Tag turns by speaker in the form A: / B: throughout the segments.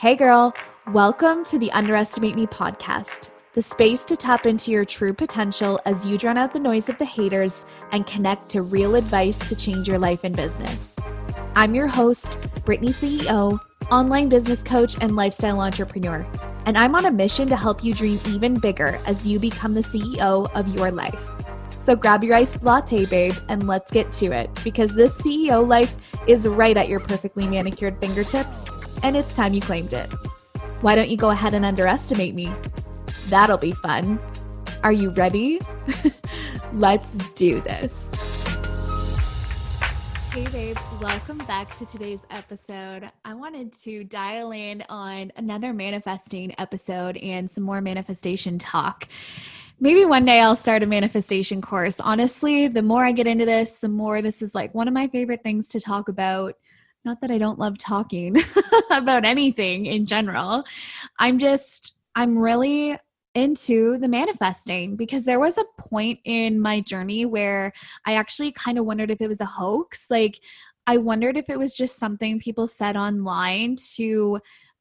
A: Hey, girl. Welcome to the Underestimate Me podcast, the space to tap into your true potential as you drown out the noise of the haters and connect to real advice to change your life and business. I'm your host, Brittany CEO, online business coach, and lifestyle entrepreneur. And I'm on a mission to help you dream even bigger as you become the CEO of your life. So grab your iced latte, babe, and let's get to it because this CEO life is right at your perfectly manicured fingertips, and it's time you claimed it. Why don't you go ahead and underestimate me? That'll be fun. Are you ready? let's do this. Hey, babe, welcome back to today's episode. I wanted to dial in on another manifesting episode and some more manifestation talk maybe one day I'll start a manifestation course. Honestly, the more I get into this, the more this is like one of my favorite things to talk about. Not that I don't love talking about anything in general. I'm just, I'm really into the manifesting because there was a point in my journey where I actually kind of wondered if it was a hoax. Like, I wondered if it was just something people said online to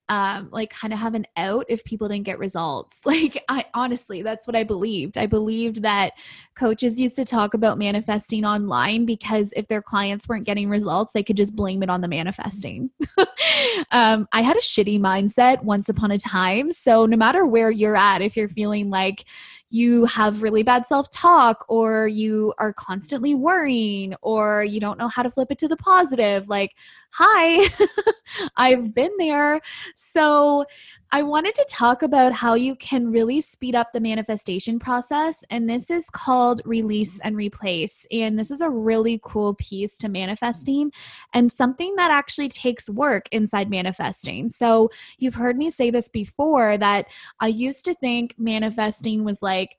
A: um, like kind of have an out if people didn't get results. Like I honestly, that's what I believed. I believed that coaches used to talk about manifesting online because if their clients weren't getting results, they could just blame it on the manifesting. um, I had a shitty mindset once upon a time. So no matter where you're at, if you're feeling like you have really bad self talk or you are constantly worrying or you don't know how to flip it to the positive, like hi, I've been there. So, I wanted to talk about how you can really speed up the manifestation process. And this is called release and replace. And this is a really cool piece to manifesting and something that actually takes work inside manifesting. So, you've heard me say this before that I used to think manifesting was like,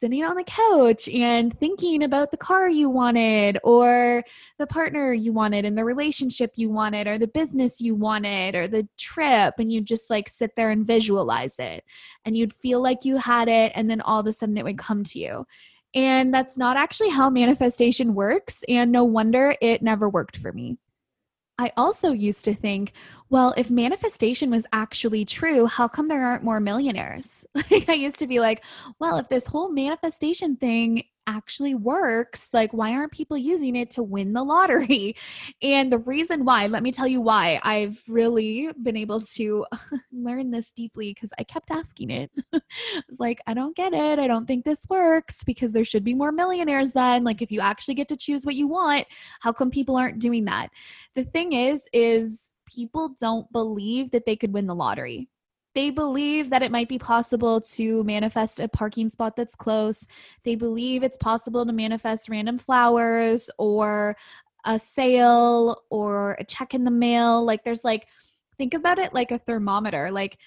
A: sitting on the couch and thinking about the car you wanted or the partner you wanted and the relationship you wanted or the business you wanted or the trip and you just like sit there and visualize it. And you'd feel like you had it and then all of a sudden it would come to you. And that's not actually how manifestation works and no wonder it never worked for me I also used to think, well, if manifestation was actually true, how come there aren't more millionaires? Like I used to be like, well, if this whole manifestation thing actually works, like why aren't people using it to win the lottery? And the reason why, let me tell you why I've really been able to learn this deeply because I kept asking it. I was like, I don't get it. I don't think this works because there should be more millionaires then. Like if you actually get to choose what you want, how come people aren't doing that? The thing is is people don't believe that they could win the lottery they believe that it might be possible to manifest a parking spot that's close. They believe it's possible to manifest random flowers or a sale or a check in the mail. Like, there's like, think about it like a thermometer. Like,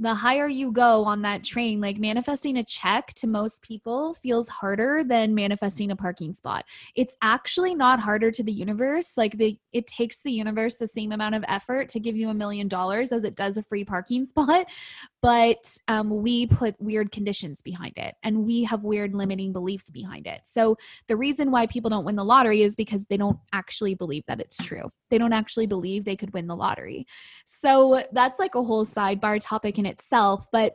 A: the higher you go on that train, like manifesting a check to most people feels harder than manifesting a parking spot. It's actually not harder to the universe. Like the it takes the universe the same amount of effort to give you a million dollars as it does a free parking spot but um, we put weird conditions behind it and we have weird limiting beliefs behind it. So the reason why people don't win the lottery is because they don't actually believe that it's true. They don't actually believe they could win the lottery. So that's like a whole sidebar topic in itself. But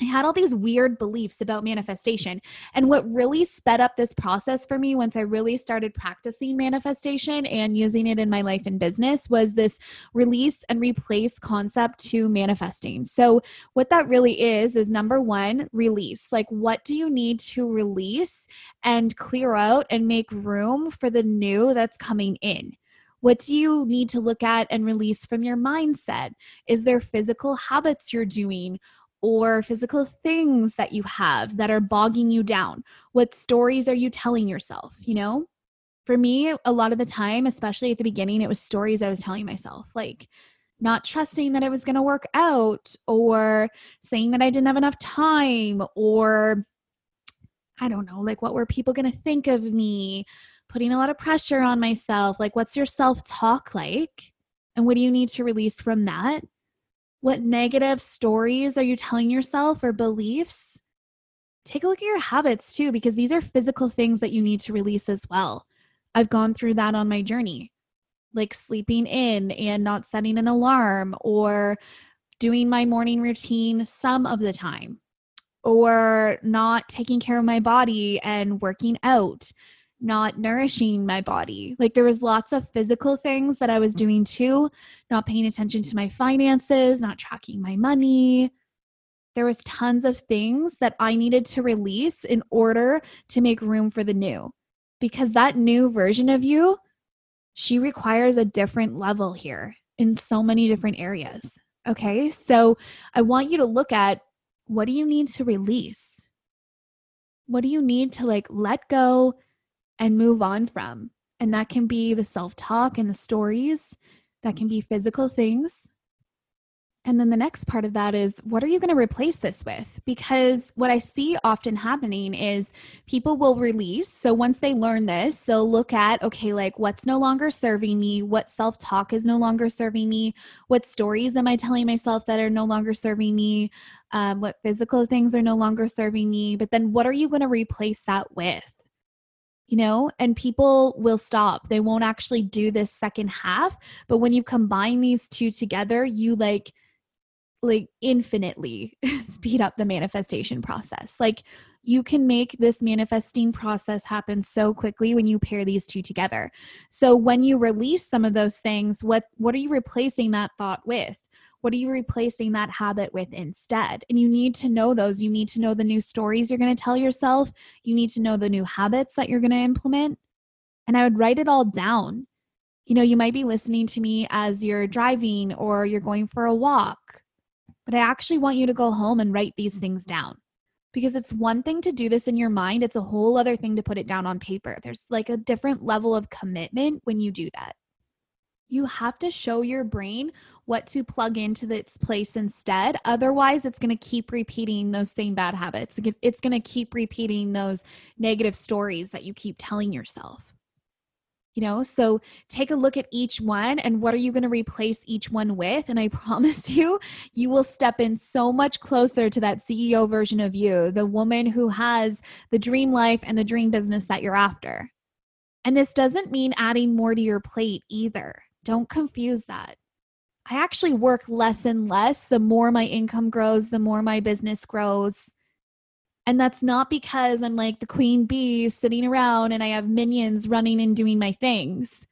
A: I had all these weird beliefs about manifestation. And what really sped up this process for me once I really started practicing manifestation and using it in my life and business was this release and replace concept to manifesting. So, what that really is, is number one, release. Like, what do you need to release and clear out and make room for the new that's coming in? What do you need to look at and release from your mindset? Is there physical habits you're doing? or physical things that you have that are bogging you down? What stories are you telling yourself? You know, for me, a lot of the time, especially at the beginning, it was stories I was telling myself, like not trusting that it was going to work out, or saying that I didn't have enough time, or I don't know, like what were people going to think of me? Putting a lot of pressure on myself. Like, what's your self talk like? And what do you need to release from that? What negative stories are you telling yourself or beliefs? Take a look at your habits too, because these are physical things that you need to release as well. I've gone through that on my journey, like sleeping in and not setting an alarm or doing my morning routine some of the time, or not taking care of my body and working out, not nourishing my body. Like there was lots of physical things that I was mm-hmm. doing too, not paying attention to my finances, not tracking my money. There was tons of things that I needed to release in order to make room for the new. Because that new version of you, she requires a different level here in so many different areas. Okay? So I want you to look at what do you need to release? What do you need to like let go and move on from. And that can be the self talk and the stories, that can be physical things. And then the next part of that is what are you going to replace this with? Because what I see often happening is people will release. So once they learn this, they'll look at, okay, like what's no longer serving me? What self talk is no longer serving me? What stories am I telling myself that are no longer serving me? Um, what physical things are no longer serving me? But then what are you going to replace that with? You know, and people will stop. They won't actually do this second half. But when you combine these two together, you like, like infinitely speed up the manifestation process. Like you can make this manifesting process happen so quickly when you pair these two together. So when you release some of those things, what what are you replacing that thought with? What are you replacing that habit with instead? And you need to know those. You need to know the new stories you're going to tell yourself. You need to know the new habits that you're going to implement. And I would write it all down. You know, you might be listening to me as you're driving or you're going for a walk, but I actually want you to go home and write these things down because it's one thing to do this in your mind, it's a whole other thing to put it down on paper. There's like a different level of commitment when you do that. You have to show your brain what to plug into its place instead. Otherwise, it's going to keep repeating those same bad habits. It's going to keep repeating those negative stories that you keep telling yourself. You know, so take a look at each one and what are you going to replace each one with? And I promise you, you will step in so much closer to that CEO version of you, the woman who has the dream life and the dream business that you're after. And this doesn't mean adding more to your plate either. Don't confuse that. I actually work less and less the more my income grows, the more my business grows. And that's not because I'm like the queen bee sitting around and I have minions running and doing my things.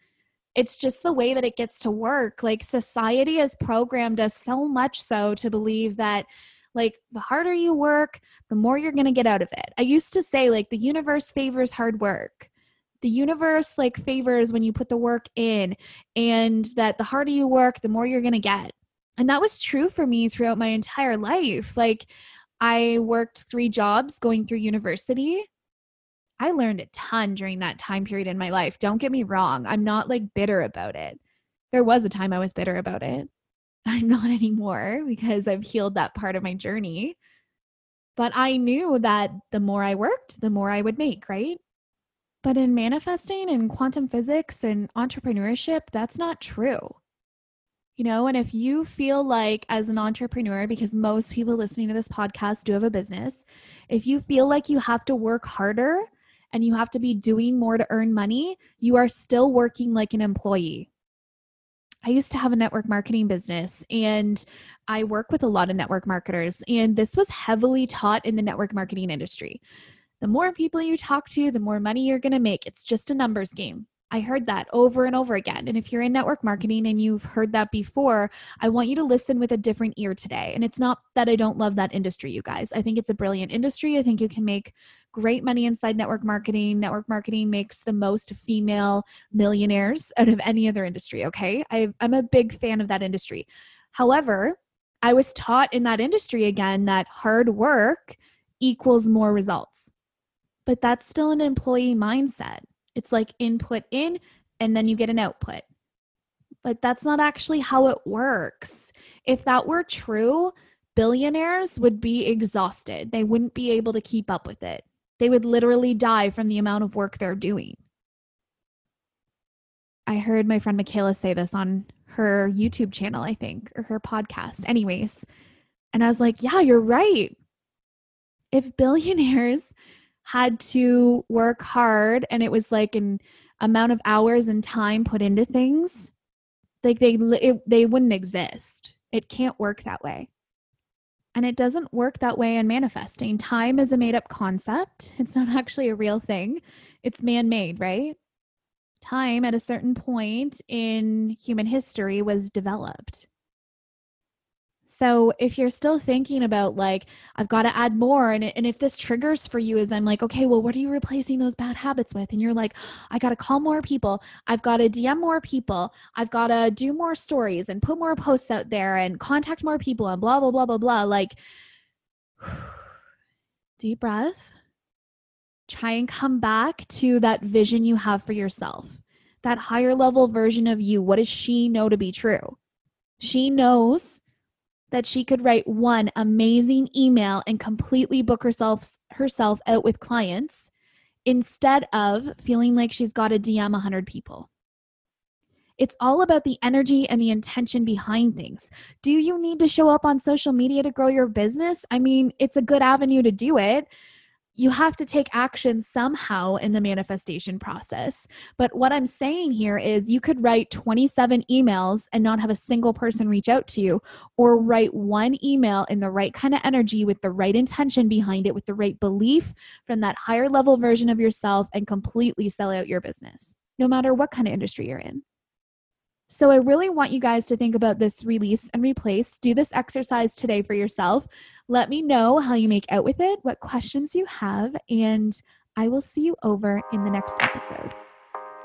A: It's just the way that it gets to work. Like society has programmed us so much so to believe that like the harder you work, the more you're going to get out of it. I used to say like the universe favors hard work the universe like favors when you put the work in and that the harder you work the more you're going to get. And that was true for me throughout my entire life. Like i worked three jobs going through university. I learned a ton during that time period in my life. Don't get me wrong. I'm not like bitter about it. There was a time i was bitter about it. I'm not anymore because i've healed that part of my journey. But i knew that the more i worked the more i would make right but in manifesting and quantum physics and entrepreneurship, that's not true. You know, and if you feel like as an entrepreneur, because most people listening to this podcast do have a business, if you feel like you have to work harder and you have to be doing more to earn money, you are still working like an employee. I used to have a network marketing business and I work with a lot of network marketers, and this was heavily taught in the network marketing industry the more people you talk to, the more money you're going to make. It's just a numbers game. I heard that over and over again. And if you're in network marketing and you've heard that before, I want you to listen with a different ear today. And it's not that I don't love that industry, you guys. I think it's a brilliant industry. I think you can make great money inside network marketing. Network marketing makes the most female millionaires out of any other industry, okay? I, I'm a big fan of that industry. However, I was taught in that industry again that hard work equals more results but that's still an employee mindset. It's like input in and then you get an output. But that's not actually how it works. If that were true, billionaires would be exhausted. They wouldn't be able to keep up with it. They would literally die from the amount of work they're doing. I heard my friend Michaela say this on her YouTube channel, I think, or her podcast. Anyways, and I was like, yeah, you're right. If billionaires had to work hard and it was like an amount of hours and time put into things like they it, they wouldn't exist It can't work that way. And it doesn't work that way in manifesting. Time is a made up concept, it's not actually a real thing, it's man made, right? Time at a certain point in human history was developed. So if you're still thinking about like, I've got to add more, and, and if this triggers for you is I'm like, okay, well, what are you replacing those bad habits with? And you're like, I got to call more people. I've got to DM more people. I've got to do more stories and put more posts out there and contact more people and blah, blah, blah, blah, blah. Like, deep breath. Try and come back to that vision you have for yourself, that higher level version of you. What does she know to be true? She knows that she could write one amazing email and completely book herself herself out with clients instead of feeling like she's got to DM 100 people. It's all about the energy and the intention behind things. Do you need to show up on social media to grow your business? I mean, it's a good avenue to do it you have to take action somehow in the manifestation process. But what I'm saying here is you could write 27 emails and not have a single person reach out to you, or write one email in the right kind of energy with the right intention behind it, with the right belief from that higher level version of yourself, and completely sell out your business, no matter what kind of industry you're in. So, I really want you guys to think about this release and replace. Do this exercise today for yourself. Let me know how you make out with it, what questions you have, and I will see you over in the next episode.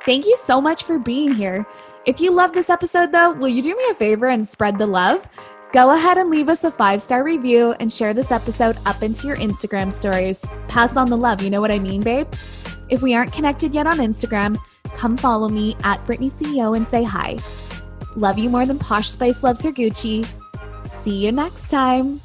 A: Thank you so much for being here. If you love this episode, though, will you do me a favor and spread the love? Go ahead and leave us a five star review and share this episode up into your Instagram stories. Pass on the love, you know what I mean, babe? If we aren't connected yet on Instagram, come follow me at Brittany CEO and say hi. Love you more than Posh Spice loves her Gucci. See you next time.